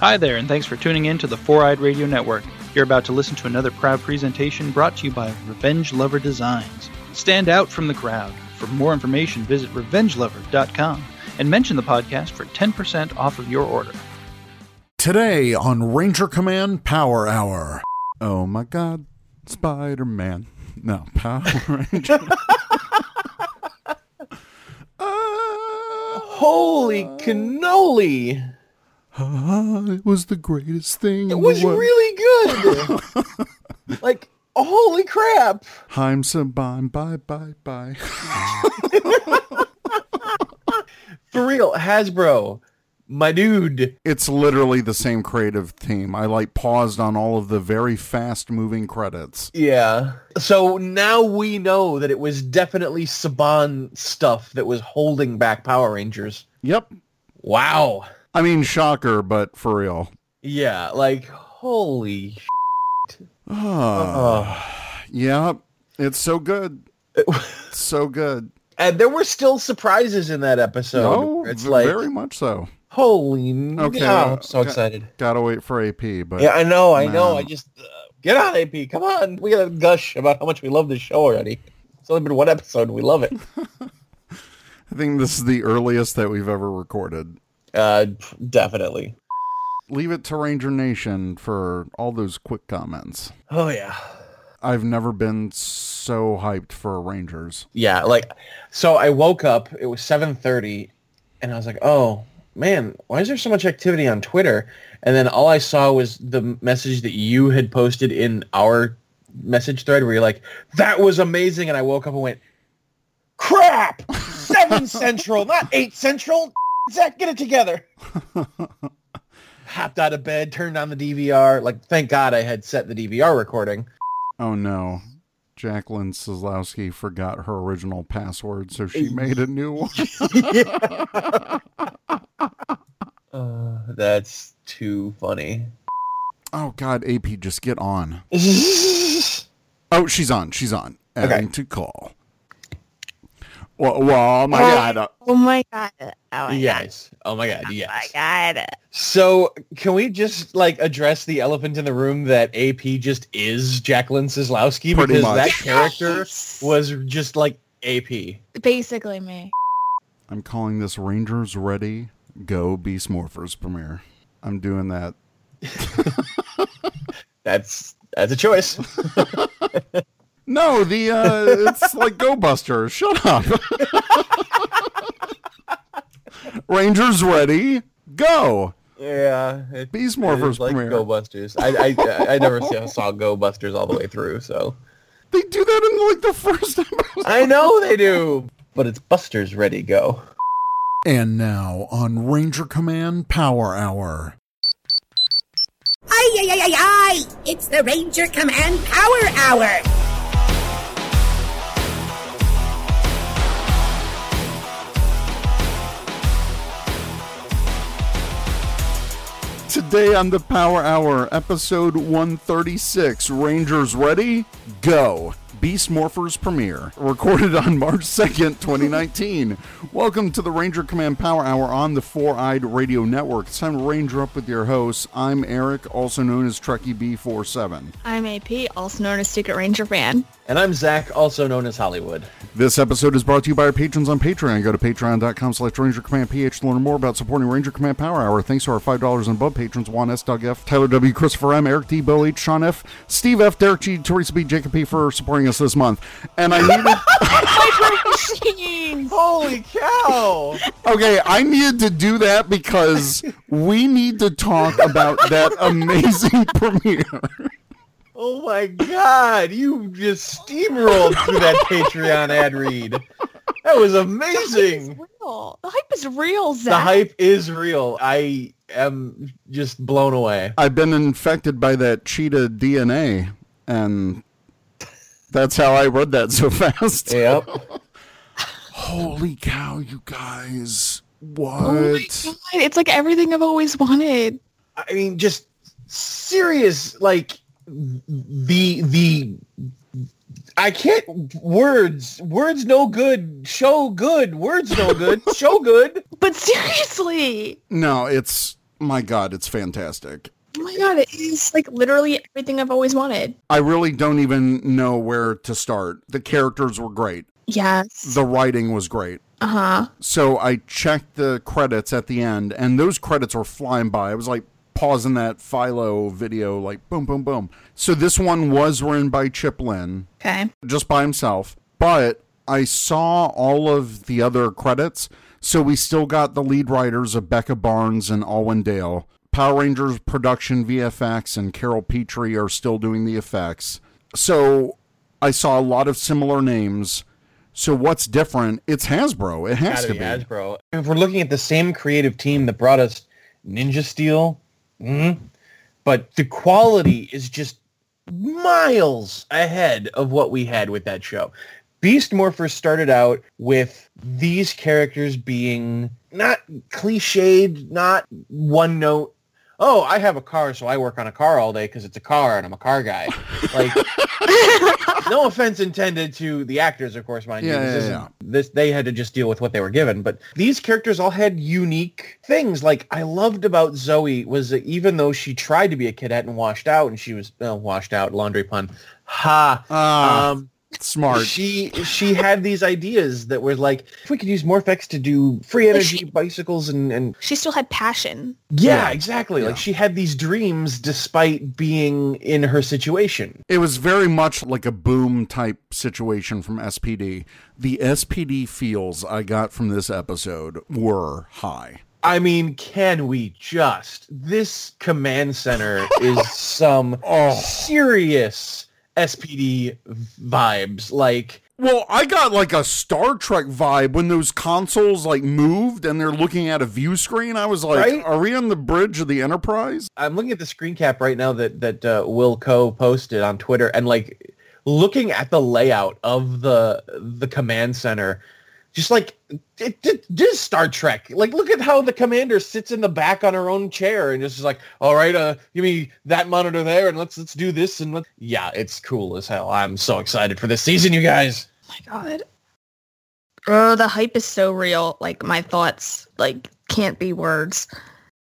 Hi there, and thanks for tuning in to the Four Eyed Radio Network. You're about to listen to another proud presentation brought to you by Revenge Lover Designs. Stand out from the crowd. For more information, visit revengelover.com and mention the podcast for 10% off of your order. Today on Ranger Command Power Hour. Oh my god, Spider Man. No, Power Ranger. Holy cannoli! Ah, it was the greatest thing. It was really good. like, holy crap! Haim Saban, bye bye bye. For real, Hasbro, my dude. It's literally the same creative team. I like paused on all of the very fast moving credits. Yeah. So now we know that it was definitely Saban stuff that was holding back Power Rangers. Yep. Wow. I mean, shocker, but for real. Yeah, like holy. Ah, yeah, it's so good. so good. And there were still surprises in that episode. Oh, it's v- like very much so. holy. Okay, Okay, I'm so okay. excited. Gotta wait for AP, but Yeah, I know, I know. I just uh, get on AP. Come on, we gotta gush about how much we love this show already. It's only been one episode. and We love it. I think this is the earliest that we've ever recorded. Uh, definitely. Leave it to Ranger Nation for all those quick comments. Oh yeah, I've never been so hyped for Rangers. yeah. Like, so I woke up. It was seven thirty, and I was like, oh man, why is there so much activity on Twitter? And then all I saw was the message that you had posted in our message thread, where you're like, that was amazing, and I woke up and went, crap, seven central, not eight central. Zach, get it together. Hopped out of bed, turned on the DVR. Like, thank God I had set the DVR recording. Oh no. Jacqueline Sizlowski forgot her original password, so she made a new one. Uh, that's too funny. Oh god, AP, just get on. Oh, she's on. She's on. Adding to call. Well, well oh my god. uh, Oh my god. Oh my yes. Oh my God. god. Yes. Oh my god. So can we just like address the elephant in the room that AP just is Jacqueline Sislowski Pretty because much. that character was just like AP. Basically me. I'm calling this Rangers Ready Go Beast Morphers premiere. I'm doing that. That's that's a choice. No, the uh it's like Go Buster. Shut up. Rangers Ready Go. yeah. It, Beast Morphers like premiere. Go Busters. I I I never saw, saw Go Busters all the way through, so They do that in like the first episode. I know they do. But it's Busters ready go. And now on Ranger Command Power Hour. Ay, ay, ay, ay, ay! It's the Ranger Command Power Hour! Today on the Power Hour, episode 136, Rangers Ready? Go! Beast Morphers premiere, recorded on March 2nd, 2019. Welcome to the Ranger Command Power Hour on the Four Eyed Radio Network. It's time to Ranger up with your hosts. I'm Eric, also known as Trekkie B47. I'm AP, also known as Secret Ranger fan. And I'm Zach, also known as Hollywood. This episode is brought to you by our patrons on Patreon. Go to patreon.com slash Ranger Command PH to learn more about supporting Ranger Command Power Hour. Thanks to our $5 and above patrons, Juan S. Doug F., Tyler W., Christopher M., Eric D., Bill H., Sean F., Steve F., Derek G., Teresa B., Jacob P. for supporting us this month. And I needed... Holy cow! okay, I needed to do that because we need to talk about that amazing premiere. Oh my god, you just steamrolled through that Patreon ad read. That was amazing. real. The hype is real, Zach. The hype is real. I am just blown away. I've been infected by that cheetah DNA, and that's how I read that so fast. Yep. Holy cow, you guys. What? Oh my god. It's like everything I've always wanted. I mean, just serious, like the the I can't words words no good show good words no good show good But seriously. no, it's my god, it's fantastic. Oh my god, it is like literally everything I've always wanted. I really don't even know where to start. The characters were great. Yes. The writing was great. Uh huh. So I checked the credits at the end, and those credits were flying by. I was like pausing that Philo video, like boom, boom, boom. So this one was written by Chip Lynn, Okay. just by himself, but I saw all of the other credits. So we still got the lead writers of Becca Barnes and Alwyn Dale. Power Rangers production VFX and Carol Petrie are still doing the effects. So I saw a lot of similar names. So what's different? It's Hasbro. It has Gotta be. Hasbro. If we're looking at the same creative team that brought us Ninja Steel, mhm, but the quality is just miles ahead of what we had with that show. Beast Morphers started out with these characters being not cliched, not one note. Oh, I have a car, so I work on a car all day because it's a car and I'm a car guy. Like, no offense intended to the actors, of course, mind Yeah, you. This yeah, isn't- yeah. This they had to just deal with what they were given. But these characters all had unique things. Like I loved about Zoey was that even though she tried to be a cadet and washed out, and she was well, washed out, laundry pun. Ha. Ah, um, smart. she she had these ideas that were like, if we could use Morph-X to do free energy she- bicycles and and She still had passion. yeah, Yeah. exactly. Yeah. Like she had these dreams despite being in her situation. It was very much like a boom type situation from SPD. The SPD feels I got from this episode were high. I mean, can we just? This command center is some Oh. serious SPD vibes. Like, Well, I got like a Star Trek vibe when those consoles like moved and they're looking at a view screen. I was like, Right? are we on the bridge of the Enterprise? I'm looking at the screen cap right now that that uh, Will Co posted on Twitter, and like looking at the layout of the the command center, just like it, it just Star Trek. Like, look at how the commander sits in the back on her own chair and just is like, all right, uh, give me that monitor there, and let's let's do this, and let yeah, it's cool as hell. I'm so excited for this season, you guys. Oh my god. Bro, the hype is so real. Like my thoughts like can't be words.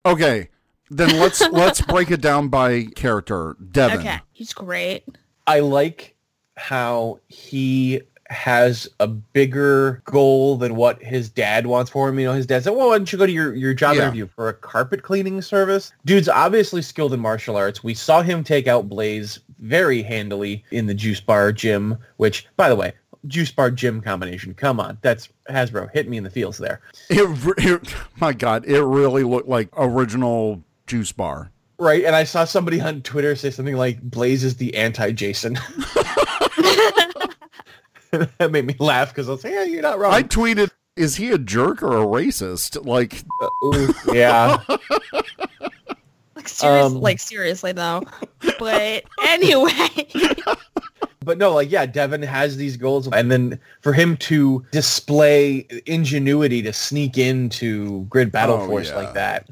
Okay, then let's let's break it down by character. Devon. Okay. He's great. I like how he has a bigger goal than what his dad wants for him. You know, his dad said, well, why don't you go to your, your job Yeah. interview for a carpet cleaning service? Dude's obviously skilled in martial arts. We saw him take out Blaze very handily in the juice bar gym, which, by the way, juice bar gym combination. Come on. That's Hasbro. Hit me in the feels there. It, it, my God, it really looked like original juice bar. Right. And I saw somebody on Twitter say something like Blaze is the anti-Jason. that made me laugh because I was like, yeah, you're not wrong. I tweeted, "Is he a jerk or a racist?" Like, Uh, yeah. Like serious, Um, like seriously though. But anyway, But no, like yeah, Devon has these goals, and then for him to display ingenuity to sneak into Grid Battle Oh, Force yeah. like that,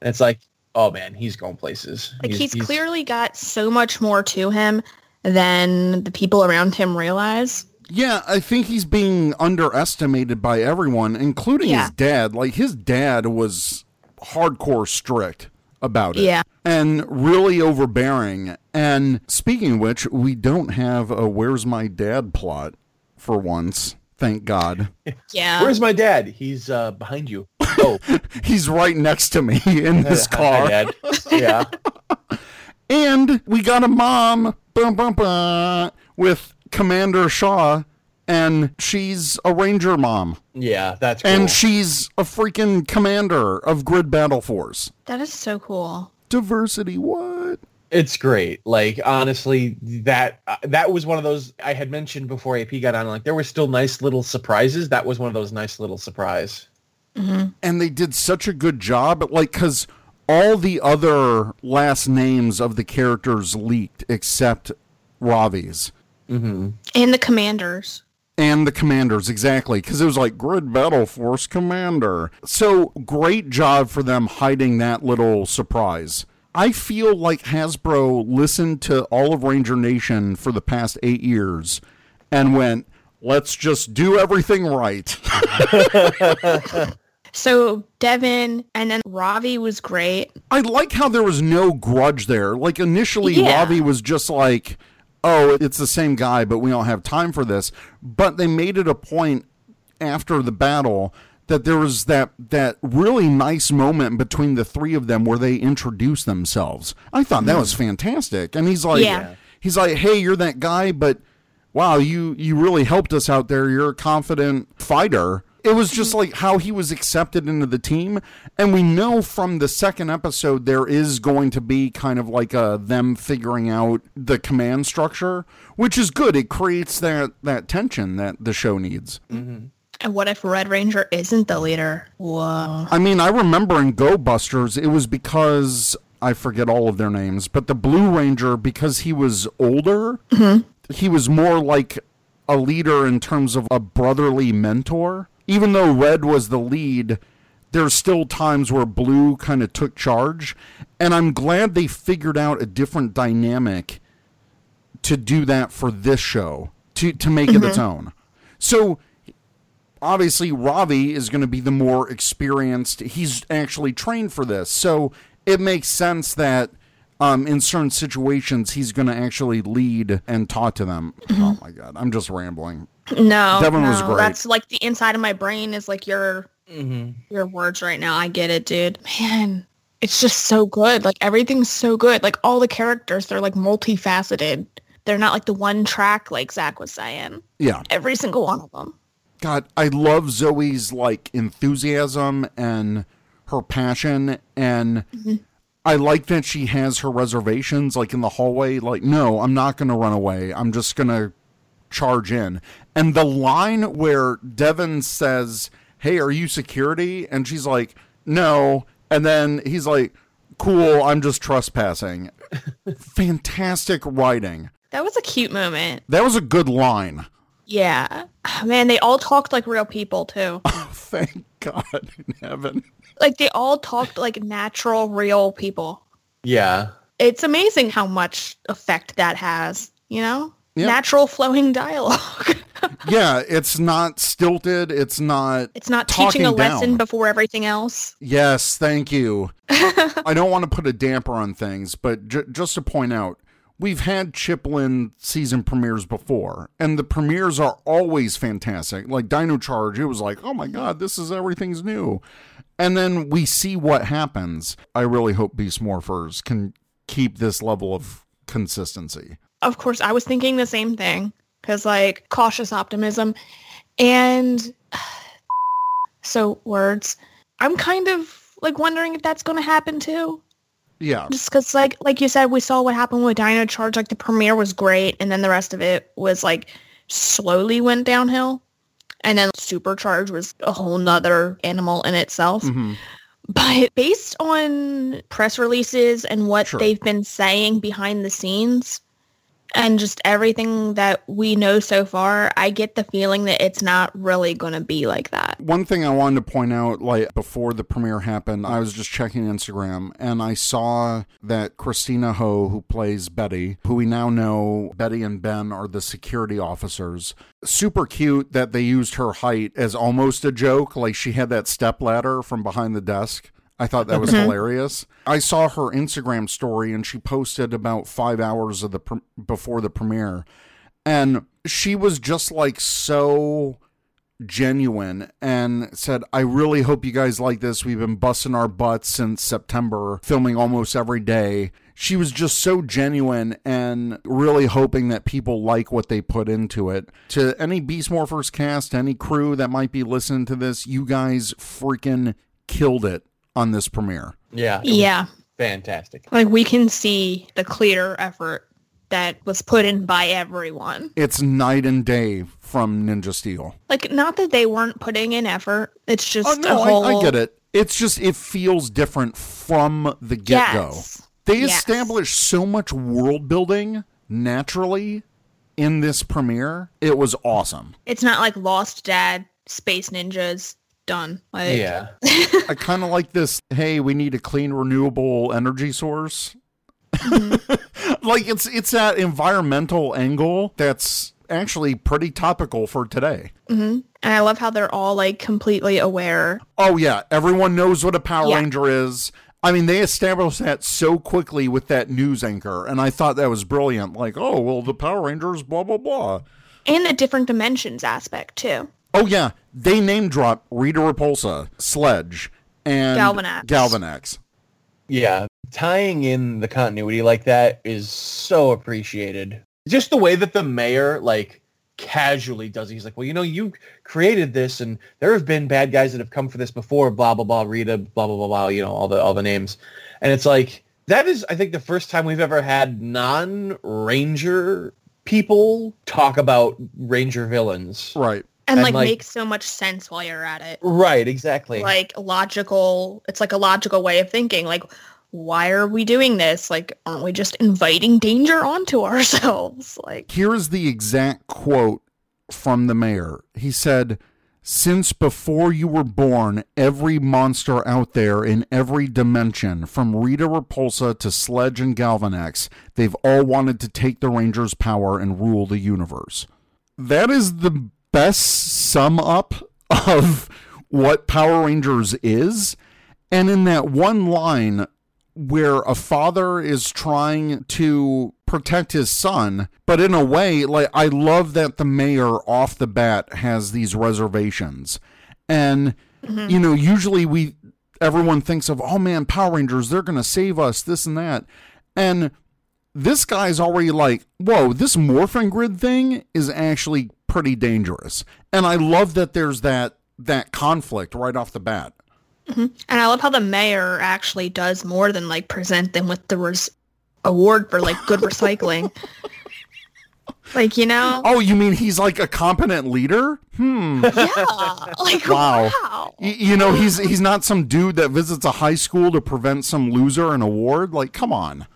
and it's like, oh man, he's going places. like he's, clearly got so much more to him than the people around him realize. Yeah, I think he's being underestimated by everyone, including Yeah. his dad. Like, his dad was hardcore strict about it. Yeah. And really overbearing. And speaking of which, we don't have a "Where's My Dad" plot for once. Thank God. Yeah. Where's my dad? He's uh, behind you. Oh, He's right next to me in this hi, car. Dad. Yeah. And we got a mom bum, bum, bum, with Commander Shaw, and she's a Ranger mom. Yeah, that's cool. And she's a freaking commander of Grid Battle Force. that is so cool. Diversity, what? It's great. Like honestly, that uh, that was one of those I had mentioned before AP got on. Like there were still nice little surprises. That was one of those nice little surprise. And they did such a good job, like, because all the other last names of the characters leaked except Ravi's. Mm-hmm. And the commanders. and the commanders exactly because it was like grid battle force commander so great job for them hiding that little surprise i feel like hasbro listened to all of ranger nation for the past eight years and went let's just do everything right So Devon and then Ravi was great. I like how there was no grudge there. Like initially, Yeah. Ravi was just like, "Oh, it's the same guy, but we don't have time for this." But they made it a point after the battle that there was that that really nice moment between the three of them where they introduced themselves. I thought that was hmm. fantastic. And he's like, Yeah. he's like, "Hey, you're that guy, but wow, you you really helped us out there. You're a confident fighter." It was just mm-hmm. like how he was accepted into the team, and we know from the second episode there is going to be kind of like a them figuring out the command structure, which is good. It creates that that tension that the show needs. Mm-hmm. And what if Red Ranger isn't the leader? Whoa. I mean, I remember in Go Busters, it was because I forget all of their names, but the Blue Ranger, because he was older, mm-hmm. he was more like a leader in terms of a brotherly mentor. Even though Red was the lead, there's still times where Blue kind of took charge. And I'm glad they figured out a different dynamic to do that for this show, to, to make it its mm-hmm. own. So obviously Ravi is going to be the more experienced. He's actually trained for this, so it makes sense that um, in certain situations he's going to actually lead and talk to them. Oh my god, I'm just rambling. No, Devon was great. That's like the inside of my brain is like your Mm-hmm. your words right now. I get it, dude. Man, it's just so good. Like everything's so good. Like all the characters, they're like multifaceted. They're not like the one track like Zach was saying. Yeah, Every single one of them. God, I love Zoey's like enthusiasm and her passion and. I like that she has her reservations like in the hallway like no, I'm not going to run away. I'm just going to charge in. And the line where Devon says, Hey, are you security? And she's like, No. And then he's like, Cool, I'm just trespassing. Fantastic writing. That was a cute moment. That was a good line. Yeah. Man, they all talked like real people too. Thank God in heaven. Like they all talked like natural, real people. Yeah. It's amazing how much effect that has, you know? Yeah. Natural flowing dialogue. Yeah, it's not stilted. It's not. it's not teaching a lesson before everything else. Yes, thank you. I don't want to put a damper on things, but j- just to point out, we've had Chip Lynn season premieres before, and the premieres are always fantastic. Like Dino Charge, it was like, oh my god, this is everything's new. And then we see what happens. I really hope Beast Morphers can keep this level of consistency. Of course, I was thinking the same thing because like cautious optimism and so words. I'm kind of like wondering if that's going to happen too. Yeah. Just because like like you said, we saw what happened with Dino Charge. Like the premiere was great, and then the rest of it was like slowly went downhill. And then Supercharge was a whole nother animal in itself. Mhm. But based on press releases and what Sure. they've been saying behind the scenes and just everything that we know so far, I get the feeling that it's not really going to be like that. One thing I wanted to point out, like before the premiere happened, I was just checking Instagram and I saw that Kristina Ho, who plays Betty, who we now know Betty and Ben are the security officers. Super cute that they used her height as almost a joke. Like she had that step ladder from behind the desk. I thought that was mm-hmm. hilarious. I saw her Instagram story and she posted about five hours of the pre- before the premiere, and she was just like so genuine and said, I really hope you guys like this. We've been busting our butts since September, filming almost every day. She was just so genuine and really hoping that people like what they put into it. To any Beast Morphers cast, any crew that might be listening to this, you guys freaking killed it on this premiere. Yeah. Yeah. Fantastic. Like we can see the clear effort that was put in by everyone. It's night and day from Ninja Steel. Like not that they weren't putting in effort. It's just Oh a no, whole I, I get it. It's just it feels different from the get go. Yes. They Yes. established so much world building naturally in this premiere. It was awesome. It's not like Lost Dad, Space Ninjas, done. Like Yeah. I kind of like this. Hey, we need a clean, renewable energy source. Mm-hmm. like it's it's that environmental angle that's actually pretty topical for today. Mm-hmm. And I love how they're all like completely aware. Oh yeah, everyone knows what a Power Yeah. Ranger is. I mean, they established that so quickly with that news anchor, and I thought that was brilliant. Like, oh well, the Power Rangers, blah blah blah. And the different dimensions aspect too. Oh yeah, they name drop Rita Repulsa, Sledge, and Galvanax. Galvanax. Yeah, tying in the continuity like that is so appreciated. Just the way that the mayor like casually does it. He's like, well, you know, you created this, and there have been bad guys that have come for this before. Blah blah blah. Rita. Blah blah blah blah. You know, all the all the names, and it's like that is, I think, the first time we've ever had non-ranger people talk about ranger villains. Right. And, And, like, like- make so much sense while you're at it. Right. Exactly. Like logical it's like a logical way of thinking. Like why are we doing this? Like aren't we just inviting danger onto ourselves? Like Here's the exact quote from the mayor. He said, Since before you were born, every monster out there in every dimension, from Rita Repulsa to Sledge and Galvanax, they've all wanted to take the Rangers' power and rule the universe. That is the best sum up of what Power Rangers is. And in that one line, where a father is trying to protect his son, but in a way, like I love that the mayor off the bat has these reservations. And mm-hmm. you know, usually we everyone thinks of, oh man, Power Rangers, they're gonna save us, this and that. And this guy's already like, whoa, this morphin grid thing is actually pretty dangerous. And I love that there's that that conflict right off the bat. and I love how the mayor actually does more than like present them with the res- award for like good recycling. like, you know? Oh, you mean he's like a competent leader? Hmm. Yeah. Like Wow. wow. Y- you know, he's he's not some dude that visits a high school to prevent some loser an award. Like, come on.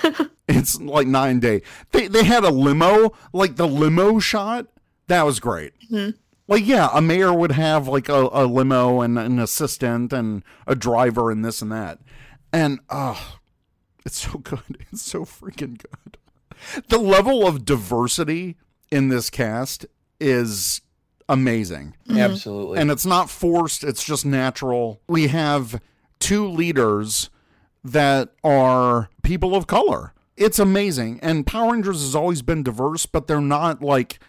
it's like nine day. They they had a limo, like the limo shot. That was great. Mm-hmm. Like, yeah, a mayor would have like a, a limo and an assistant and a driver and this and that. And oh, it's so good. It's so freaking good. The level of diversity in this cast is amazing mm-hmm. Absolutely. and it's not forced it's just natural we have two leaders that are people of color it's amazing and power rangers has always been diverse but they're not like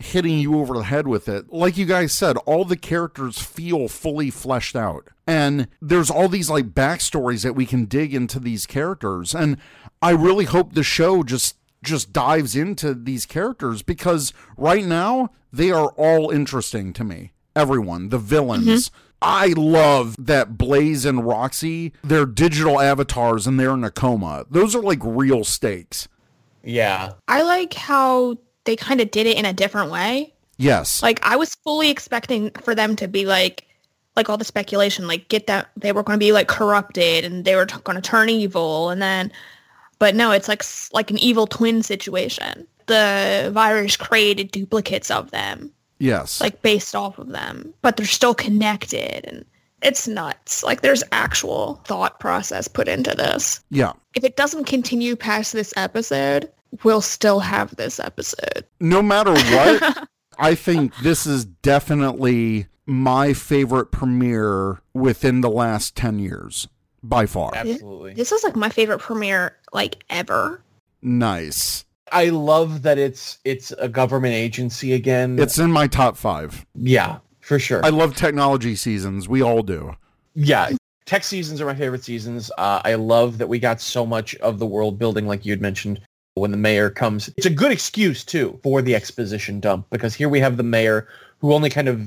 hitting you over the head with it like you guys said all the characters feel fully fleshed out and there's all these like backstories that we can dig into these characters and i really hope the show just just dives into these characters because right now they are all interesting to me. Everyone, the villains. Mm-hmm. I love that Blaze and Roxy, they're digital avatars and they're in a coma. Those are like real stakes. yeah. I like how they kind of did it in a different way. Yes. Like I was fully expecting for them to be like like all the speculation like get that they were going to be like corrupted and they were t- going to turn evil and then but no it's like like an evil twin situation. The virus created duplicates of them yes. like based off of them, but they're still connected and it's nuts. Like there's actual thought process put into this. yeah. If it doesn't continue past this episode, we'll still have this episode. No matter what, I think this is definitely my favorite premiere within the last 10 years by far. Absolutely. This is like my favorite premiere like ever. Nice. I love that it's it's a government agency again. It's in my top 5. yeah, for sure. I love technology seasons. We all do. yeah, tech seasons are my favorite seasons. Uh, I love that we got so much of the world building, like you had mentioned, when the mayor comes. It's a good excuse too for the exposition dump because here we have the mayor who only kind of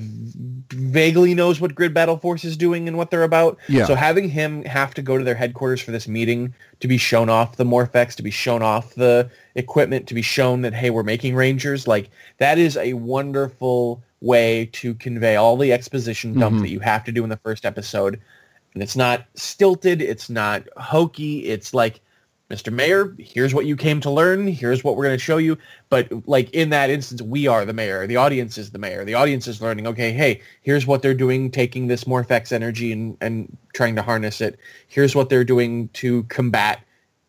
vaguely knows what Grid Battle Force is doing and what they're about. Yeah. So having him have to go to their headquarters for this meeting to be shown off the Morph-X, to be shown off the equipment, to be shown that hey, we're making Rangers, like that is a wonderful way to convey all the exposition dump Mhm. that you have to do in the first episode. And it's not stilted, it's not hokey, it's like Mr. Mayor, here's what you came to learn. Here's what we're going to show you. But like in that instance, we are the mayor. The audience is the mayor. The audience is learning, okay, hey, here's what they're doing, taking this Morph-X energy and, and trying to harness it. Here's what they're doing to combat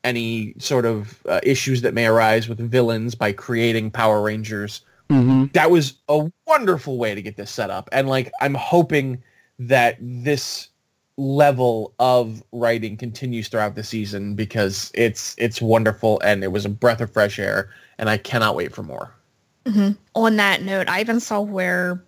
any sort of uh, issues that may arise with villains by creating Power Rangers Mm-hmm. that was a wonderful way to get this set up and like i'm hoping that this level of writing continues throughout the season because it's it's wonderful and it was a breath of fresh air and i cannot wait for more hmm On that note, I even saw where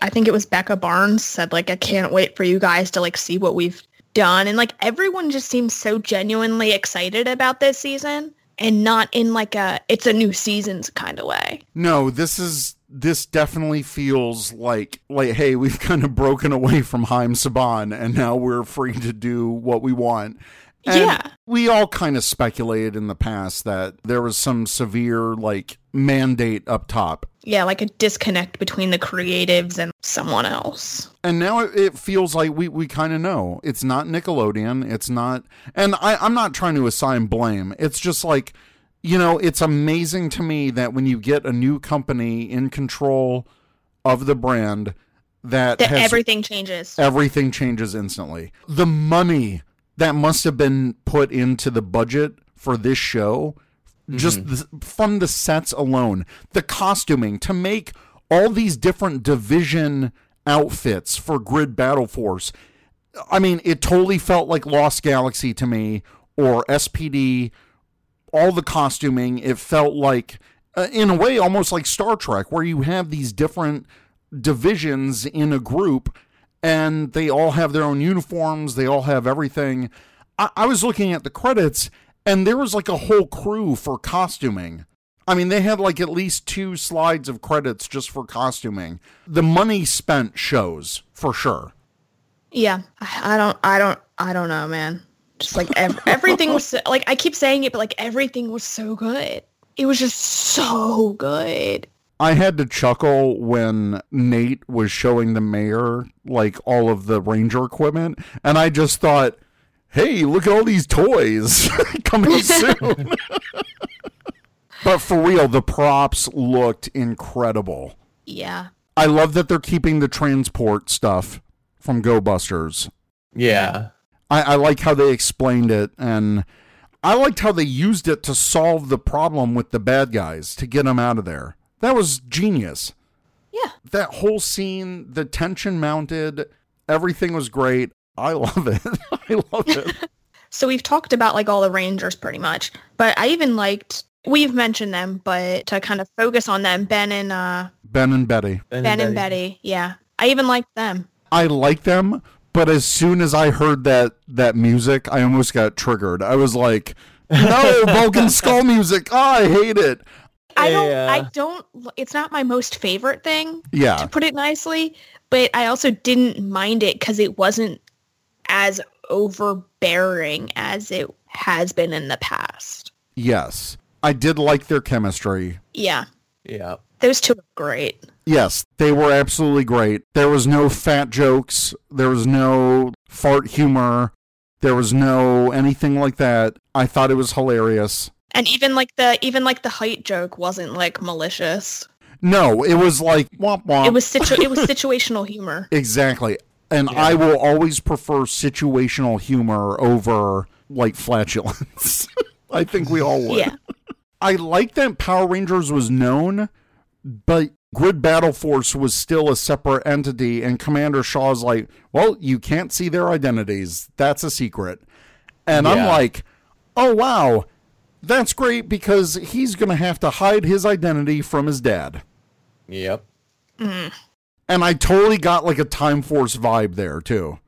I think it was Becca Barnes said like, I can't wait for you guys to like see what we've done. And like everyone just seems so genuinely excited about this season and not in like a, it's a new seasons kind of way. No, this is this definitely feels like like hey, we've kind of broken away from Haim Saban and now we're free to do what we want. And Yeah. We all kind of speculated in the past that there was some severe like mandate up top. Yeah. Like a disconnect between the creatives and someone else. And now it, it feels like we, we kind of know. It's not Nickelodeon. It's not and I, I'm not trying to assign blame. It's just like you know, it's amazing to me that when you get a new company in control of the brand that, That has everything changes. everything changes instantly. The money that must have been put into the budget for this show, just mm-hmm. th- from the sets alone, the costuming to make all these different division outfits for Grid Battle Force. I mean, it totally felt like Lost Galaxy to me or SPD. All the costuming, it felt like, uh, in a way, almost like Star Trek, where you have these different divisions in a group and they all have their own uniforms, they all have everything. I, I was looking at the credits and there was like a whole crew for costuming. I mean, they had like at least two slides of credits just for costuming. The money spent shows for sure. Yeah, I, I don't, I don't, I don't know, man. Just like ev- everything was so, like I keep saying it, but like everything was so good. It was just so good. I had to chuckle when Nate was showing the mayor like all of the ranger equipment, and I just thought, "Hey, look at all these toys coming soon." but for real, the props looked incredible. Yeah, I love that they're keeping the transport stuff from Go Busters. yeah I, I like how they explained it, and I liked how they used it to solve the problem with the bad guys to get them out of there. That was genius. yeah. That whole scene, the tension mounted, everything was great. I love it. I love it. So we've talked about like all the Rangers pretty much, but I even liked. We've mentioned them, but to kind of focus on them, Ben and uh, ben and Betty. Ben, Ben and Betty. Yeah, I even liked them. I like them, but as soon as I heard that that music, I almost got triggered. I was like, "No, Vulcan skull music! Oh, I hate it." I don't. Yeah. I don't. It's not my most favorite thing. Yeah, to put it nicely, but I also didn't mind it because it wasn't as overbearing as it has been in the past. yes, I did like their chemistry. Yeah, yeah those two are great. Yes, they were absolutely great. There was no fat jokes. There was no fart humor. There was no anything like that. I thought it was hilarious. And even like the even like the height joke wasn't like malicious. No, it was like womp womp. It was situ- it was situational humor. exactly. And I will always prefer situational humor over like flatulence. I think we all would. Yeah. I like that Power Rangers was known, but Grid Battle Force was still a separate entity, and Commander Shaw's like, well, you can't see their identities. That's a secret. And I'm like, oh, wow, that's great because he's going to have to hide his identity from his dad. yep mm-hmm. And I totally got like a Time Force vibe there, too.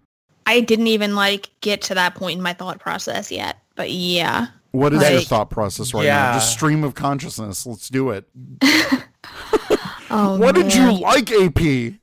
I didn't even like get to that point in my thought process yet. But yeah. What is your thought process right now? Yeah. Just stream of consciousness. Let's do it. Oh What did you like, AP?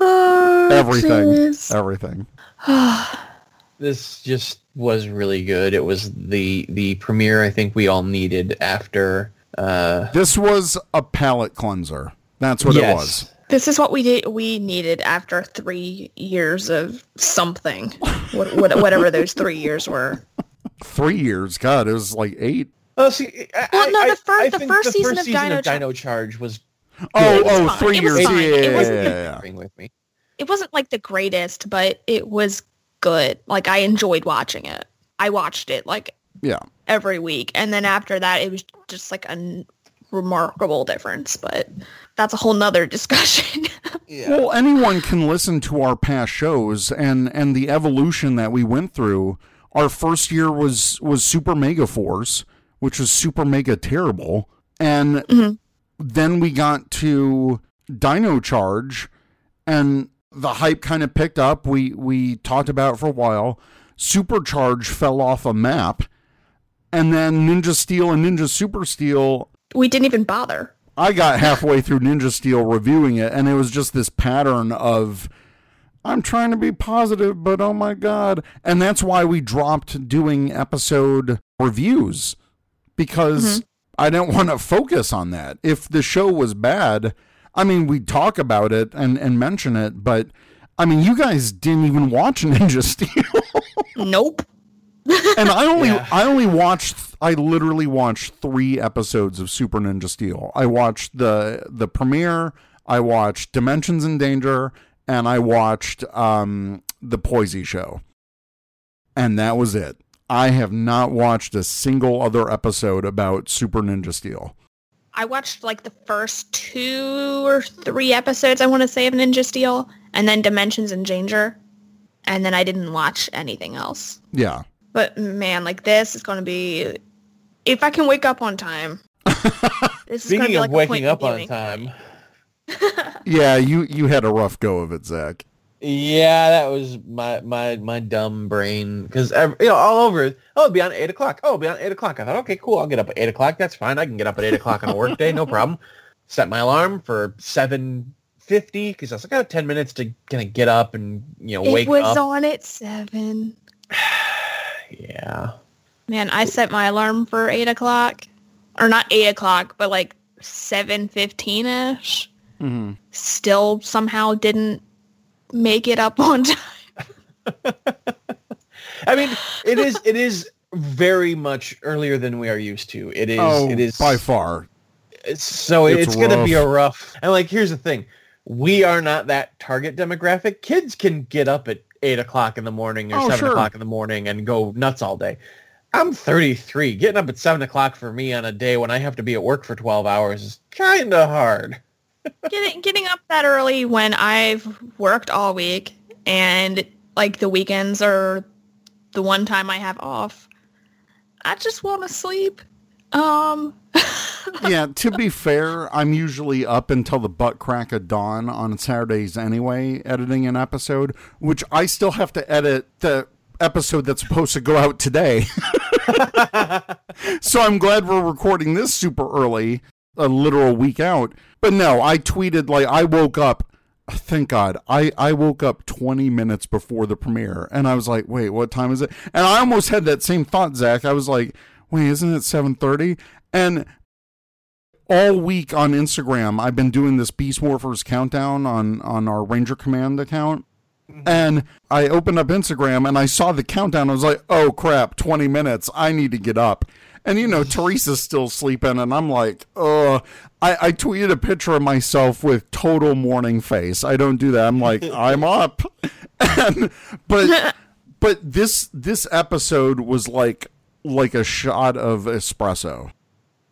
Oh, Everything. jeez. Everything. this just was really good it was the the premiere i think we all needed after uh This was a palate cleanser. That's what it was. This is what we did. We needed after three years of something, what, what, whatever those three years were. Three years. God, it was like eight. Oh, see, I, Well, no, the fir- I the think first the season first of season Dino of Dino Charge was Oh, oh It was oh, fine. three It was years. fine. Yeah, It yeah, wasn't- yeah, yeah. With me. It wasn't like the greatest, but it was good. Like I enjoyed watching it. I watched it like Yeah. every week, and then after that, it was just like a n- remarkable difference, but that's a whole nother discussion. Well, anyone can listen to our past shows and and the evolution that we went through. Our first year was was Super Mega Force, which was super mega terrible, and mm-hmm. then we got to Dino Charge, and the hype kind of picked up. We we talked about it for a while. Supercharge fell off a map, and then Ninja Steel and Ninja Super Steel we didn't even bother. I got halfway through Ninja Steel reviewing it, and it was just this pattern of I'm trying to be positive, but oh my god. And that's why we dropped doing episode reviews because I didn't want to focus on that. If the show was bad, I mean, we'd talk about it and, and mention it, but I mean, you guys didn't even watch Ninja Steel. Nope. and I only Yeah. I only watched I literally watched three episodes of Super Ninja Steel. I watched the the premiere, I watched Dimensions in Danger, and I watched um the Poisey show. And that was it. I have not watched a single other episode about Super Ninja Steel. I watched like the first two or three episodes, I want to say, of Ninja Steel, and then Dimensions in Danger, and then I didn't watch anything else. Yeah. But man, like this is going to be, if I can wake up on time. this is gonna Speaking be of like a waking up on time, Yeah, you you had a rough go of it, Zach. Yeah, that was my my my dumb brain because you know all over. Oh, it'll be on eight o'clock. Oh, it'll be on eight o'clock. I thought, okay, cool. I'll get up at eight o'clock. That's fine. I can get up at eight o'clock on a work day, no problem. Set my alarm for seven fifty because I was like, I have ten minutes to kind of get up and you know wake up. It was up. on at seven. Yeah. Man, I set my alarm for eight o'clock, or not eight o'clock, but like seven fifteen ish. Mm-hmm. Still somehow didn't make it up on time. I mean, it is it is very much earlier than we are used to. It is oh, it is by far. It's, so It's it's, going to be a rough. And like, here's the thing: we are not that target demographic. Kids can get up at eight o'clock in the morning or Oh, seven sure. o'clock in the morning and go nuts all day. I'm 33. Getting up at seven o'clock for me on a day when I have to be at work for 12 hours is kind of hard. Getting getting up that early when I've worked all week and like the weekends are the one time I have off. I just want to sleep. Um yeah, to be fair, I'm usually up until the butt crack of dawn on Saturdays anyway, editing an episode, which I still have to edit the episode that's supposed to go out today. so I'm glad we're recording this super early, a literal week out. But no, I tweeted like I woke up thank God. I, I woke up 20 minutes before the premiere and I was like, wait, what time is it? And I almost had that same thought, Zach. I was like, wait, isn't it 7.30? And all week on Instagram, I've been doing this Beast Morphers countdown on, on our Ranger Command account. Mm-hmm. And I opened up Instagram and I saw the countdown. I was like, oh crap, 20 minutes. I need to get up. And you know, Teresa's still sleeping, and I'm like, oh, I, I tweeted a picture of myself with total morning face. I don't do that. I'm like, I'm up. And, but but this this episode was like like a shot of espresso.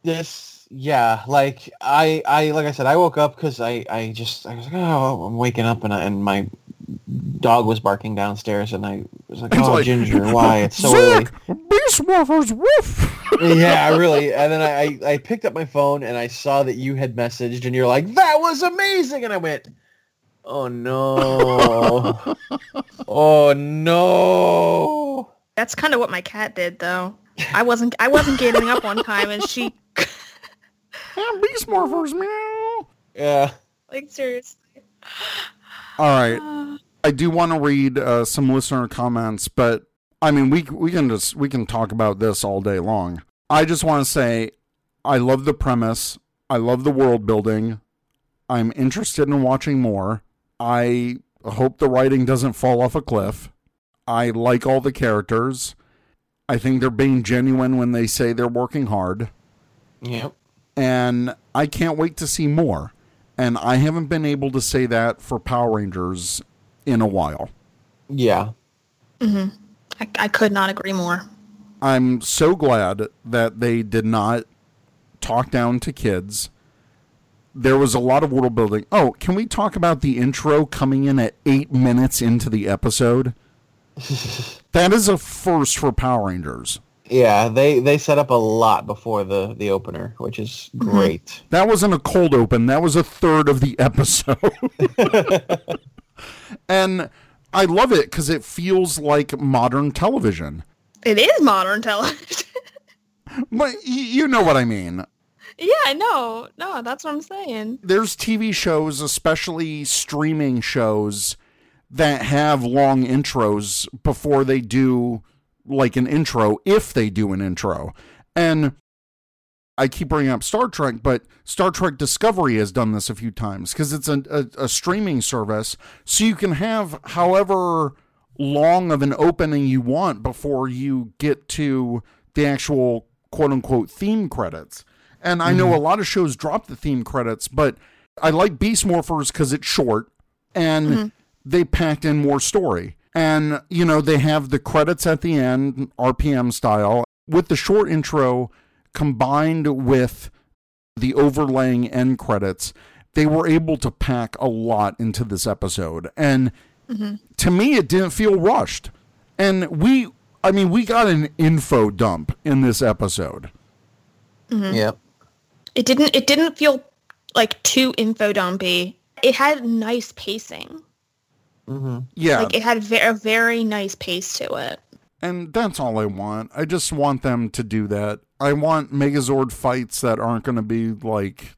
This, yeah, like I, I, like I said, I woke up because I, I just, I was like, oh, I'm waking up and, I, and my dog was barking downstairs and I was like, oh, like, Ginger, why? It's so early. Beast Morphers, woof. yeah, really. And then I, I, I picked up my phone and I saw that you had messaged and you're like, that was amazing. And I went, oh no. oh no. that's kind of what my cat did though. I wasn't I wasn't getting up one time and she Beast Morphers, meow. Yeah. like seriously. All right. I do want to read uh, some listener comments, but I mean, we we can just we can talk about this all day long. I just want to say, I love the premise. I love the world building. I'm interested in watching more. I hope the writing doesn't fall off a cliff. I like all the characters. I think they're being genuine when they say they're working hard Yep. and I can't wait to see more. And I haven't been able to say that for Power Rangers in a while. Yeah. Mm-hmm. I, I could not agree more. I'm so glad that they did not talk down to kids. There was a lot of world building. Oh, can we talk about the intro coming in at eight minutes into the episode? that is a first for Power Rangers. Yeah, they they set up a lot before the the opener, which is mm-hmm. great. That wasn't a cold open. That was a third of the episode. and I love it because it feels like modern television. It is modern television. But y- you know what I mean. yeah, no, no, that's what I'm saying. There's TV shows, especially streaming shows, that have long intros before they do like an intro, if they do an intro. And I keep bringing up Star Trek, but Star Trek Discovery has done this a few times because it's a, a, a streaming service. So you can have however long of an opening you want before you get to the actual quote unquote theme credits. And I know mm-hmm. a lot of shows drop the theme credits, but I like Beast Morphers because it's short and mm-hmm. they packed in more story. And, you know, they have the credits at the end, RPM style, with the short intro combined with the overlaying end credits. They were able to pack a lot into this episode. And mm-hmm. to me, it didn't feel rushed. And we, I mean, we got an info dump in this episode. Mm-hmm. Yep. It didn't. It didn't feel like too info dumpy. It had nice pacing. Mm-hmm. Yeah. Like it had a very nice pace to it. And that's all I want. I just want them to do that. I want Megazord fights that aren't going to be like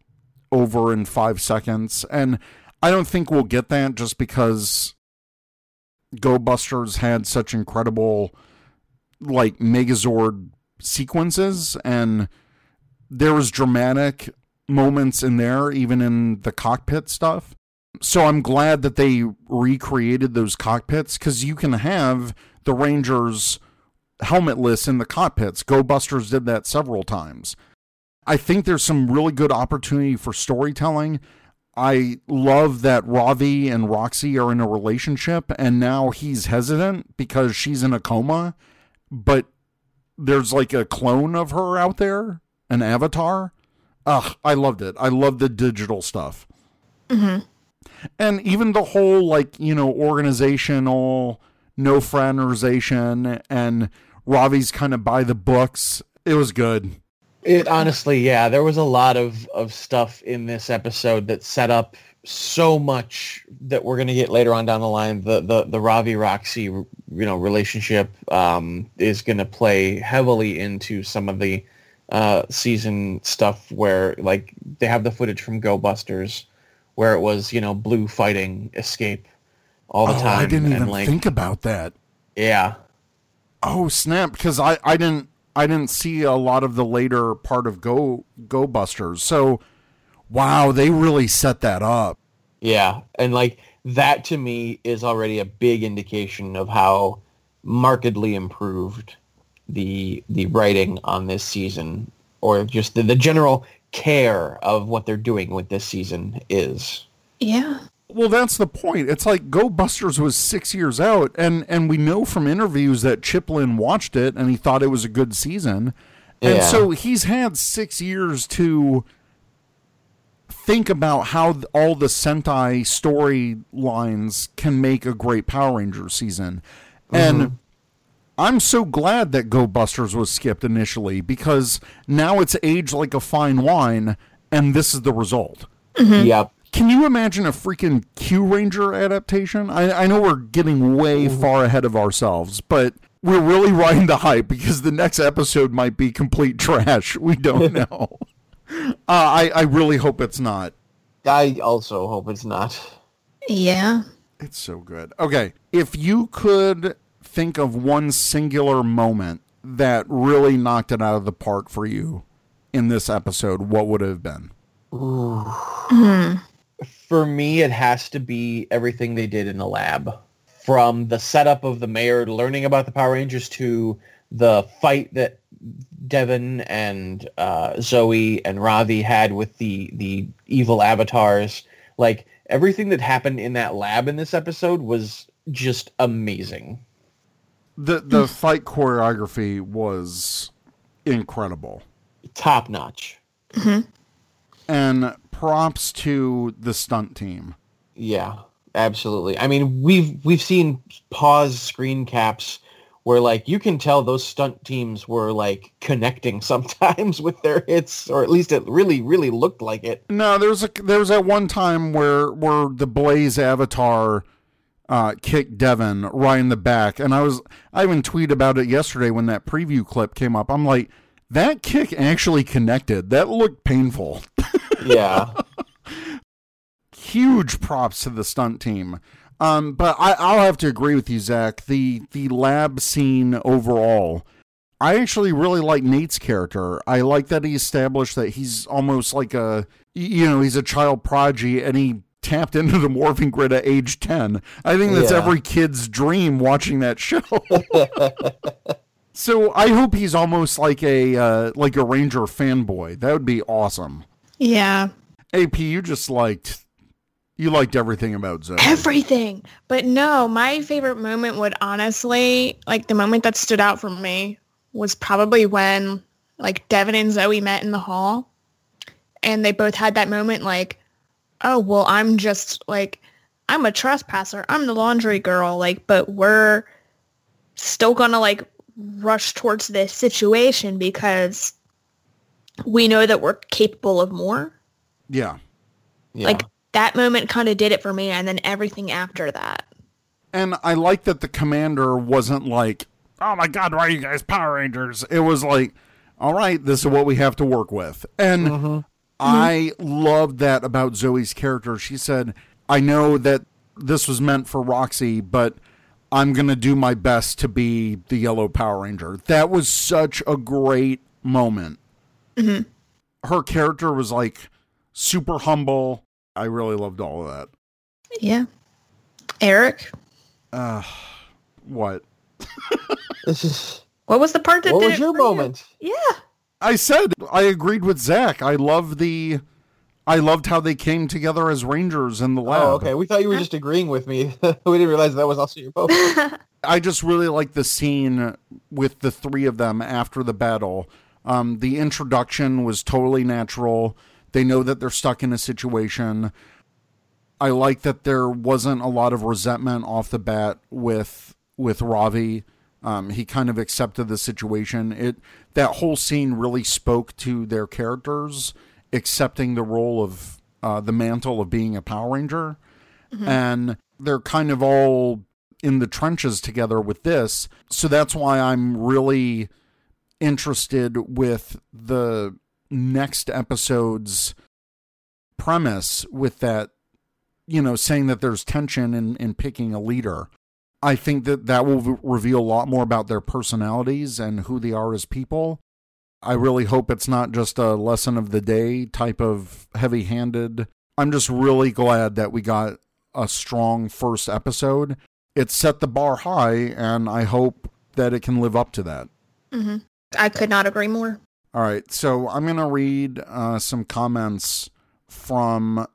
over in five seconds. And I don't think we'll get that just because Go Busters had such incredible like Megazord sequences and there was dramatic moments in there, even in the cockpit stuff. So I'm glad that they recreated those cockpits because you can have the Rangers helmetless in the cockpits. Go Busters did that several times. I think there's some really good opportunity for storytelling. I love that Ravi and Roxy are in a relationship and now he's hesitant because she's in a coma, but there's like a clone of her out there, an avatar. Ugh, I loved it. I love the digital stuff. Mm-hmm. And even the whole like, you know, organizational no fraternization and Ravi's kind of by the books. It was good. It honestly, yeah, there was a lot of of stuff in this episode that set up so much that we're going to get later on down the line. The the the Ravi Roxy, you know, relationship um, is going to play heavily into some of the uh, season stuff where like they have the footage from Go Busters where it was you know blue fighting escape all the oh, time. I didn't even like think about that. yeah, Oh snap! Because I I didn't I didn't see a lot of the later part of Go Go Busters. So wow, they really set that up. Yeah, and like that to me is already a big indication of how markedly improved the the writing on this season, or just the, the general care of what they're doing with this season is. Yeah. Well, that's the point. It's like Go Busters was six years out, and and we know from interviews that Chip Lynn watched it and he thought it was a good season, and so he's had six years to think about how all the Sentai storylines can make a great Power Rangers season, and. Mm-hmm. I'm so glad that Go Busters was skipped initially because now it's aged like a fine wine, and this is the result. Yep. Can you imagine a freaking Kyuranger adaptation? I, I know we're getting way far ahead of ourselves, but we're really riding the hype because the next episode might be complete trash. We don't know. uh, I, I really hope it's not. I also hope it's not. Yeah. It's so good. Okay, if you could think of one singular moment that really knocked it out of the park for you in this episode, what would have been? For me, it has to be everything they did in the lab. From the setup of the mayor learning about the Power Rangers to the fight that Devon and uh, Zoey and Ravi had with the, the evil avatars. Like, everything that happened in that lab in this episode was just amazing. The the fight choreography was incredible. Top notch. Mm-hmm. And props to the stunt team. Yeah, absolutely. I mean, we've we've seen pause screen caps where like you can tell those stunt teams were like connecting sometimes with their hits, or at least it really really looked like it. No, there was a there was that one time where where the Blaze Avatar uh, kicked Devon right in the back, and I was I even tweeted about it yesterday when that preview clip came up. I'm like, that kick actually connected. That looked painful. Yeah, Huge props to the stunt team. Um, but I, I'll have to agree with you, Zach. The the lab scene overall. I actually really like Nate's character. I like that he established that he's almost like a, you know, he's a child prodigy and he tapped into the morphing grid at age 10. I think that's Yeah. every kid's dream watching that show. so I hope he's almost like a, uh, like a Ranger fanboy. That would be awesome. Yeah. AP, you just liked, you liked everything about Zoey. Everything. But no, my favorite moment would honestly, like the moment that stood out for me was probably when like Devon and Zoey met in the hall and they both had that moment like, oh, well, I'm just like, I'm a trespasser. I'm the laundry girl. Like, but we're still gonna like rush towards this situation because we know that we're capable of more. yeah. yeah. Like that moment kind of did it for me and then everything after that. And I like that the commander wasn't like, oh my God, why are you guys Power Rangers? It was like, all right, this is what we have to work with. And mm-hmm. Mm-hmm. I loved that about Zoey's character. She said, I know that this was meant for Roxy, but I'm going to do my best to be the Yellow Power Ranger. That was such a great moment. Mm-hmm. Her character was like super humble. I really loved all of that. Yeah. Eric, What? this is what was the part that what did was it your for you? moment? Yeah. I said I agreed with Zach. I love the, I loved how they came together as Rangers in the lab. Oh, okay. We thought you were just agreeing with me. we didn't realize that was also your moment. I just really like the scene with the three of them after the battle. Um, the introduction was totally natural. They know that they're stuck in a situation. I like that there wasn't a lot of resentment off the bat with with Ravi. Um, he kind of accepted the situation. It that whole scene really spoke to their characters accepting the role of uh, the mantle of being a Power Ranger, and they're kind of all in the trenches together with this. So that's why I'm really interested with the next episode's premise with that you know saying that there's tension in, in picking a leader i think that that will v- reveal a lot more about their personalities and who they are as people. I really hope it's not just a lesson of the day type of heavy handed i'm just really glad that we got a strong first episode. It set the bar high and i hope that it can live up to that. I could not agree more. all right, so I'm going to read uh, some comments from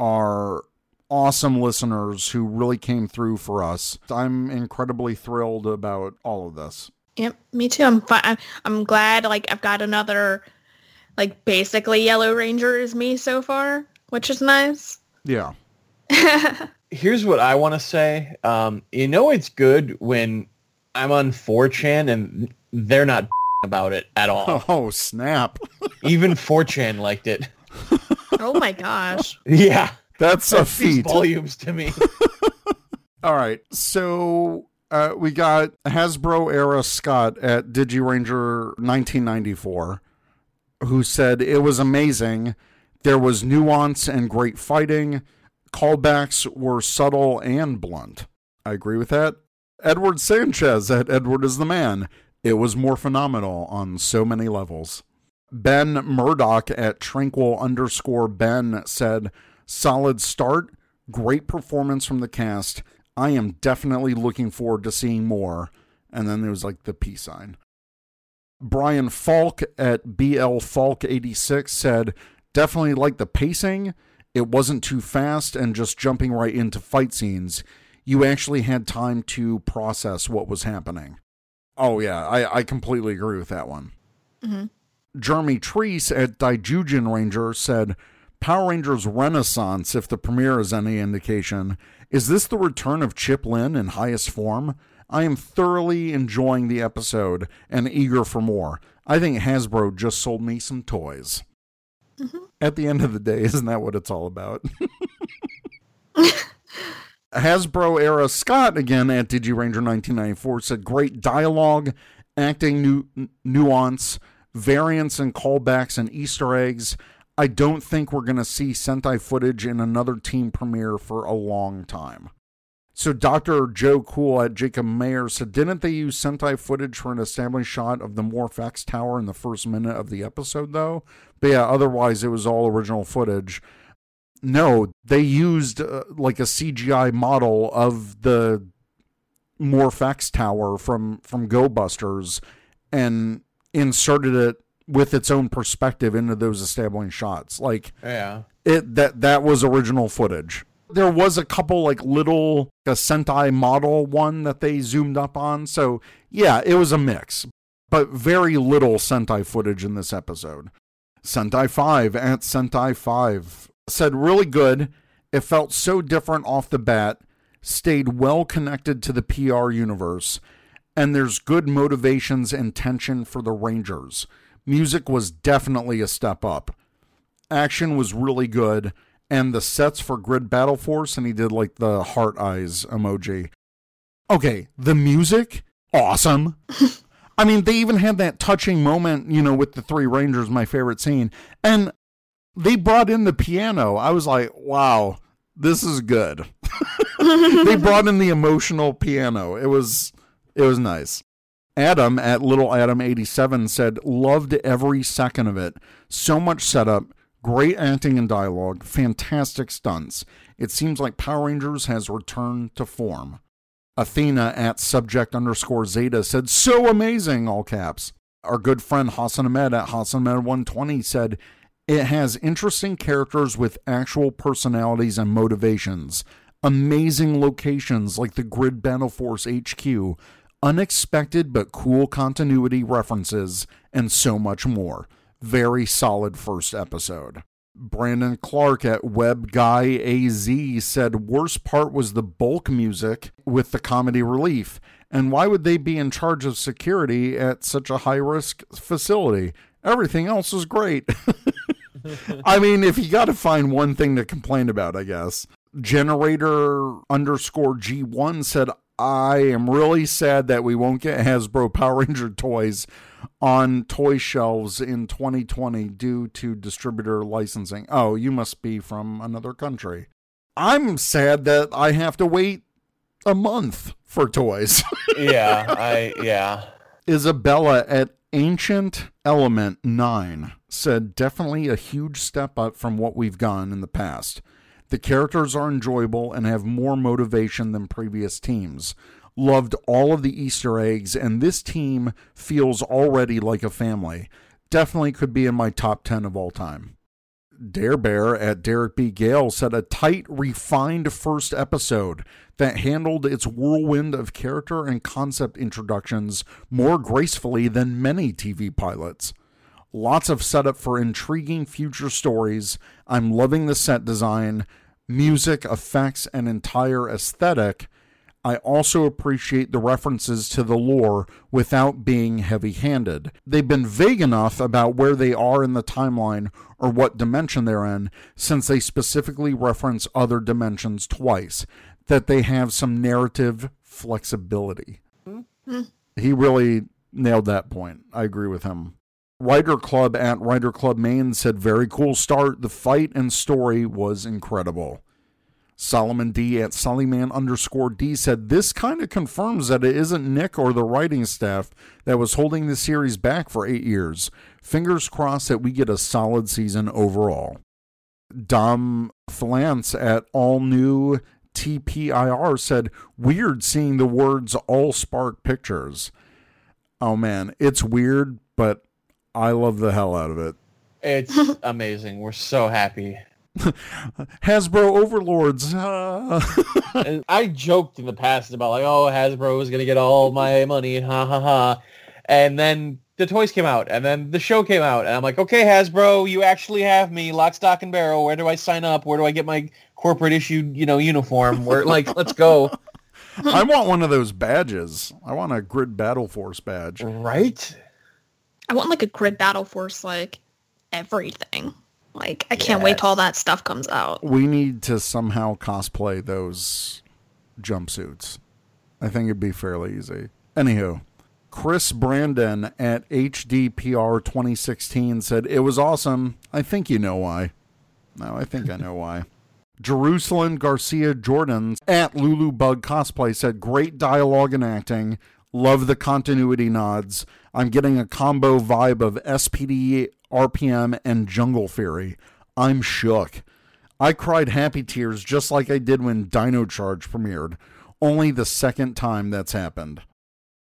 our awesome listeners who really came through for us. I'm incredibly thrilled about all of this. Yep, me too. I'm fi- I'm, I'm glad like I've got another like basically Yellow Ranger is me so far, which is nice. Yeah. Here's what I want to say. Um, you know it's good when I'm on 4chan and they're not about it at all. Oh, snap. Even 4chan liked it. oh my gosh. Yeah. That's a That speaks feat. volumes to me. All right. So uh, we got Hasbro era Scott at DigiRanger 1994 who said it was amazing. There was nuance and great fighting. Callbacks were subtle and blunt. I agree with that. Edward Sanchez at Edward is the Man. It was more phenomenal on so many levels. Ben Murdoch at tranquil underscore Ben said, solid start, great performance from the cast. I am definitely looking forward to seeing more. And then there was like the peace sign. Brian Falk at BL Falk 86 said, definitely like the pacing. It wasn't too fast and just jumping right into fight scenes. You actually had time to process what was happening. Oh, yeah, I, I completely agree with that one. Mm-hmm. Jeremy Treese at Dijujin Ranger said, Power Rangers Renaissance, if the premiere is any indication. Is this the return of Chip Lynn in highest form? I am thoroughly enjoying the episode and eager for more. I think Hasbro just sold me some toys. Mm-hmm. At the end of the day, isn't that what it's all about? Hasbro era Scott again at DigiRanger 1994 said great dialogue, acting nu- nuance, variants and callbacks and Easter eggs. I don't think we're going to see Sentai footage in another team premiere for a long time. So Dr. Joe Cool at Jacob Mayer said, didn't they use Sentai footage for an established shot of the Morph-X Tower in the first minute of the episode, though? But yeah, otherwise it was all original footage. No, they used uh, like a CGI model of the Morph-X Tower from from Go Busters and inserted it with its own perspective into those establishing shots. Like Yeah. it that that was original footage. There was a couple like little a Sentai model one that they zoomed up on. So yeah, it was a mix, but very little Sentai footage in this episode. Sentai 5 at Sentai 5 said really good. It felt so different off the bat, stayed well connected to the PR universe, and there's good motivations and tension for the Rangers. Music was definitely a step up. Action was really good, and the sets for Grid Battle Force, and he did like the heart eyes emoji. Okay, the music, awesome. I mean, they even had that touching moment, you know, with the three Rangers, my favorite scene. And they brought in the piano. I was like, wow, this is good. they brought in the emotional piano. It was it was nice. Adam at Little Adam 87 said, loved every second of it. So much setup, great acting and dialogue, fantastic stunts. It seems like Power Rangers has returned to form. Athena at subject underscore Zeta said, so amazing, all caps. Our good friend Hassan Ahmed at Hassan Ahmed 120 said, it has interesting characters with actual personalities and motivations, amazing locations like the Grid Battle Force HQ, unexpected but cool continuity references, and so much more. Very solid first episode. Brandon Clark at Web Guy AZ said worst part was the bulk music with the comedy relief. And why would they be in charge of security at such a high risk facility? Everything else is great. I mean, if you got to find one thing to complain about, I guess. Generator underscore G1 said, I am really sad that we won't get Hasbro Power Ranger toys on toy shelves in 2020 due to distributor licensing. Oh, you must be from another country. I'm sad that I have to wait a month for toys. Yeah. I yeah. Isabella at Ancient Element 9 said definitely a huge step up from what we've gone in the past. The characters are enjoyable and have more motivation than previous teams. Loved all of the Easter eggs, and this team feels already like a family. Definitely could be in my top 10 of all time. Dare Bear at Derek B. Gale said a tight, refined first episode that handled its whirlwind of character and concept introductions more gracefully than many TV pilots. Lots of setup for intriguing future stories. I'm loving the set design, music, effects, and entire aesthetic. I also appreciate the references to the lore without being heavy handed. They've been vague enough about where they are in the timeline or what dimension they're in, since they specifically reference other dimensions twice, that they have some narrative flexibility. Mm-hmm. He really nailed that point. I agree with him. Writer Club at Writer Club Maine said, Very cool start. The fight and story was incredible. Solomon D at Sollyman underscore D said, This kind of confirms that it isn't Nick or the writing staff that was holding the series back for eight years. Fingers crossed that we get a solid season overall. Dom Flance at All New TPIR said, Weird seeing the words All Spark Pictures. Oh man, it's weird, but I love the hell out of it. It's amazing. We're so happy. Hasbro Overlords. uh, and I joked in the past about like, oh, Hasbro is gonna get all my money, ha ha ha. And then the toys came out, and then the show came out, and I'm like, okay, Hasbro, you actually have me, lock, stock, and barrel. Where do I sign up? Where do I get my corporate issued, you know, uniform? Where, like, let's go. I want one of those badges. I want a Grid Battle Force badge. Right? I want like a grid battle force, like everything. Like I can't wait till all that stuff comes out. We need to somehow cosplay those jumpsuits. I think it'd be fairly easy. Anywho, Chris Brandon at HDPR 2016 said, It was awesome. I think you know why. No, I think I know why. Jerusalem Garcia Jordan at Lulu Bug Cosplay said, Great dialogue and acting. Love the continuity nods. I'm getting a combo vibe of SPD, RPM, and Jungle Fury. I'm shook. I cried happy tears just like I did when Dino Charge premiered. Only the second time that's happened.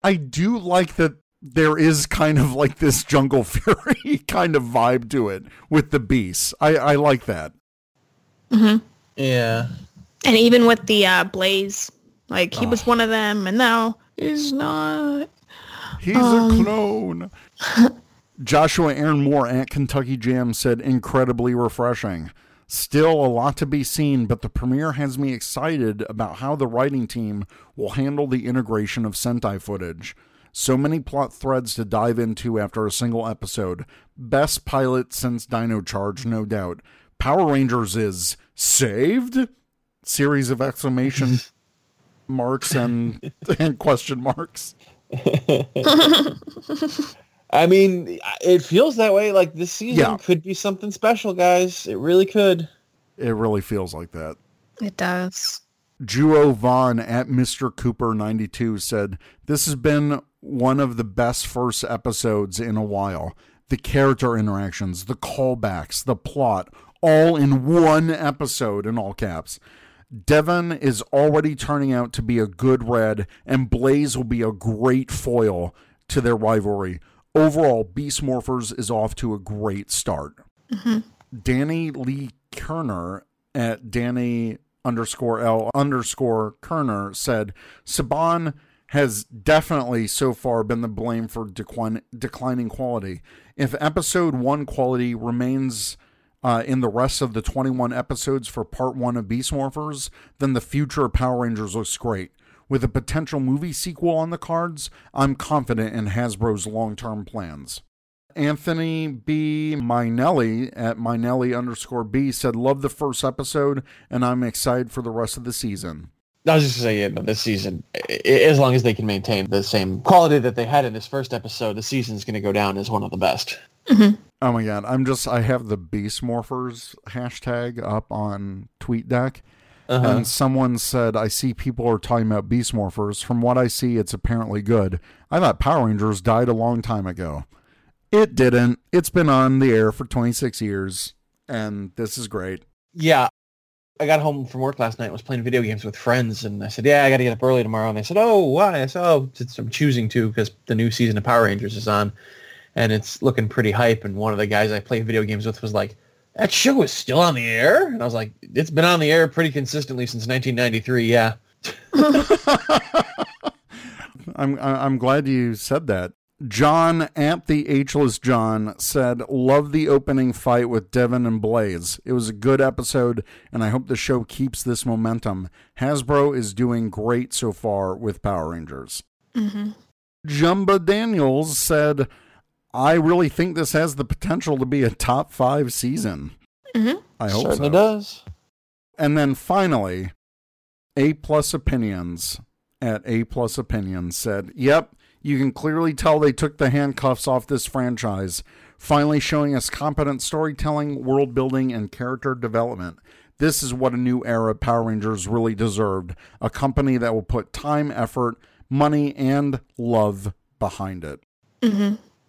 I do like that there is kind of like this Jungle Fury kind of vibe to it with the beasts. I, I like that. Yeah. And even with the uh, Blaze, like he was one of them, and now he's not. He's a um, clone. Joshua Aaron Moore at Kentucky Jam said, incredibly refreshing. Still a lot to be seen, but the premiere has me excited about how the writing team will handle the integration of Sentai footage. So many plot threads to dive into after a single episode. Best pilot since Dino Charge, no doubt. Power Rangers is saved? Series of exclamation marks and, and question marks. I mean, it feels that way. Like this season Yeah. could be something special, guys. It really could. It really feels like that. It does. Juo Vaughn at Mr. Cooper 92 said, This has been one of the best first episodes in a while. The character interactions, the callbacks, the plot, all in one episode in all caps. Devon is already turning out to be a good red, and Blaze will be a great foil to their rivalry. Overall, Beast Morphers is off to a great start. Mm-hmm. Danny Lee Kerner at Danny underscore L underscore Kerner said Saban has definitely so far been the blame for decline, declining quality. If episode one quality remains uh, in the rest of the 21 episodes for part one of Beast Morphers, then the future of Power Rangers looks great. With a potential movie sequel on the cards, I'm confident in Hasbro's long term plans. Anthony B. Minelli at Minelli underscore B said, Love the first episode, and I'm excited for the rest of the season. I was just gonna say, yeah, this season, as long as they can maintain the same quality that they had in this first episode, the season's gonna go down as one of the best. Mm-hmm. Oh my god, I'm just, I have the Beast Morphers hashtag up on TweetDeck. Uh-huh. And someone said, I see people are talking about Beast Morphers. From what I see, it's apparently good. I thought Power Rangers died a long time ago. It didn't. It's been on the air for 26 years, and this is great. Yeah. I got home from work last night and was playing video games with friends, and I said, yeah, I got to get up early tomorrow. And they said, oh, why? I said, oh, I'm choosing to because the new season of Power Rangers is on, and it's looking pretty hype. And one of the guys I play video games with was like, that show is still on the air? And I was like, it's been on the air pretty consistently since 1993, yeah. I'm I- I'm glad you said that. John at the Ageless John said, "Love the opening fight with Devon and Blaze. It was a good episode, and I hope the show keeps this momentum. Hasbro is doing great so far with Power Rangers." Mm-hmm. Jumba Daniels said, "I really think this has the potential to be a top five season. Mhm. I hope Certainly so." does. And then finally, A plus opinions at A plus opinions said, "Yep, you can clearly tell they took the handcuffs off this franchise, finally showing us competent storytelling, world building, and character development. This is what a new era of Power Rangers really deserved: a company that will put time, effort, money, and love behind it."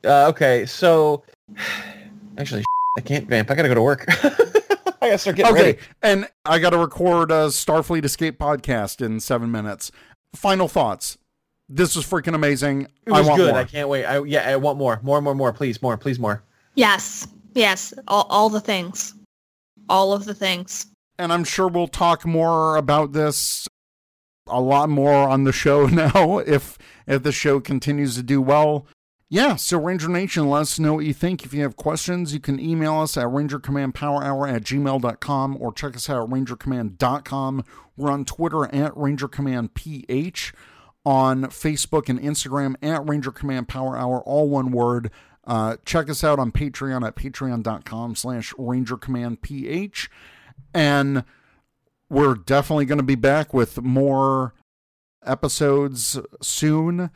Uh, okay, so actually, I can't vamp. I gotta go to work. I gotta start getting Okay, ready. and I got to record a Starfleet Escape podcast in seven minutes. Final thoughts. This was freaking amazing. It was I want good. more. I can't wait. I yeah, I want more, more, more, more. Please, more, please, more. Yes. Yes. All, all the things. All of the things. and I'm sure we'll talk more about this a lot more on the show now if if the show continues to do well. Yeah, so Ranger Nation, let us know what you think. If you have questions, you can email us at rangercommandpowerhour at gmail.com or check us out at rangercommand.com. We're on Twitter at rangercommandph, on Facebook and Instagram at Ranger Command Power Hour, all one word. Uh, check us out on Patreon at patreon.com slash rangercommandph. And we're definitely going to be back with more episodes soon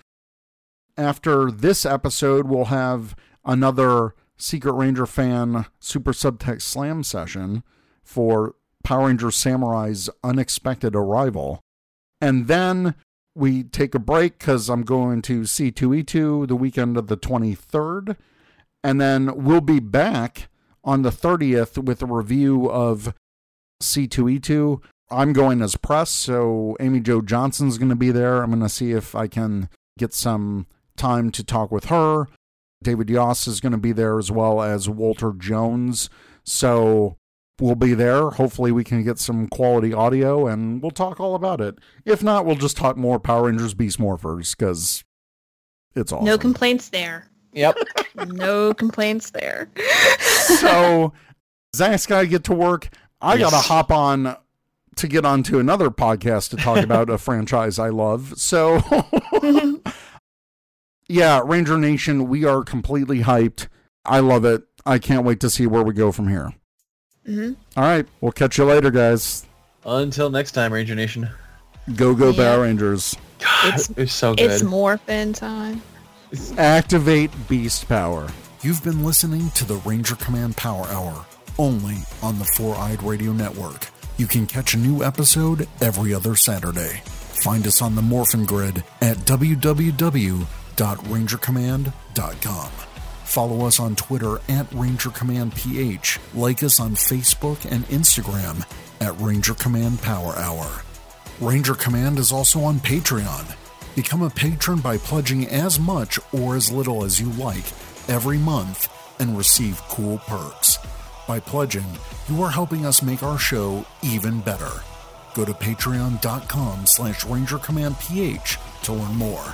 after this episode, we'll have another Secret Ranger fan Super Subtext Slam session for Power Ranger Samurai's unexpected arrival. And then we take a break because I'm going to C2E2 the weekend of the 23rd. And then we'll be back on the 30th with a review of C2E2. I'm going as press, so Amy Jo Johnson's going to be there. I'm going to see if I can get some time to talk with her. David Yost is going to be there as well as Walter Jones. So we'll be there. Hopefully, we can get some quality audio and we'll talk all about it. If not, we'll just talk more Power Rangers Beast Morphers because it's awesome. No complaints there. Yep. no complaints there. so Zach's got to get to work. I Yes. got to hop on to get onto another podcast to talk about a franchise I love. So, yeah, Ranger Nation, we are completely hyped. I love it. I can't wait to see where we go from here. hmm All right, we'll catch you later, guys. Until next time, Ranger Nation. Go, go, Yeah. Power Rangers. God, It's- it so good. It's morphin time. Activate Beast Power. You've been listening to the Ranger Command Power Hour, only on the Four Eyed Radio Network. You can catch a new episode every other Saturday. Find us on the Morphin Grid at www.rangercommand.com. Follow us on Twitter at Ranger Command PH. Like us on Facebook and Instagram at Ranger Command Power Hour. Ranger Command is also on Patreon. Become a patron by pledging as much or as little as you like every month and receive cool perks. By pledging, you are helping us make our show even better. Go to patreon.com slash rangercommandph to learn more.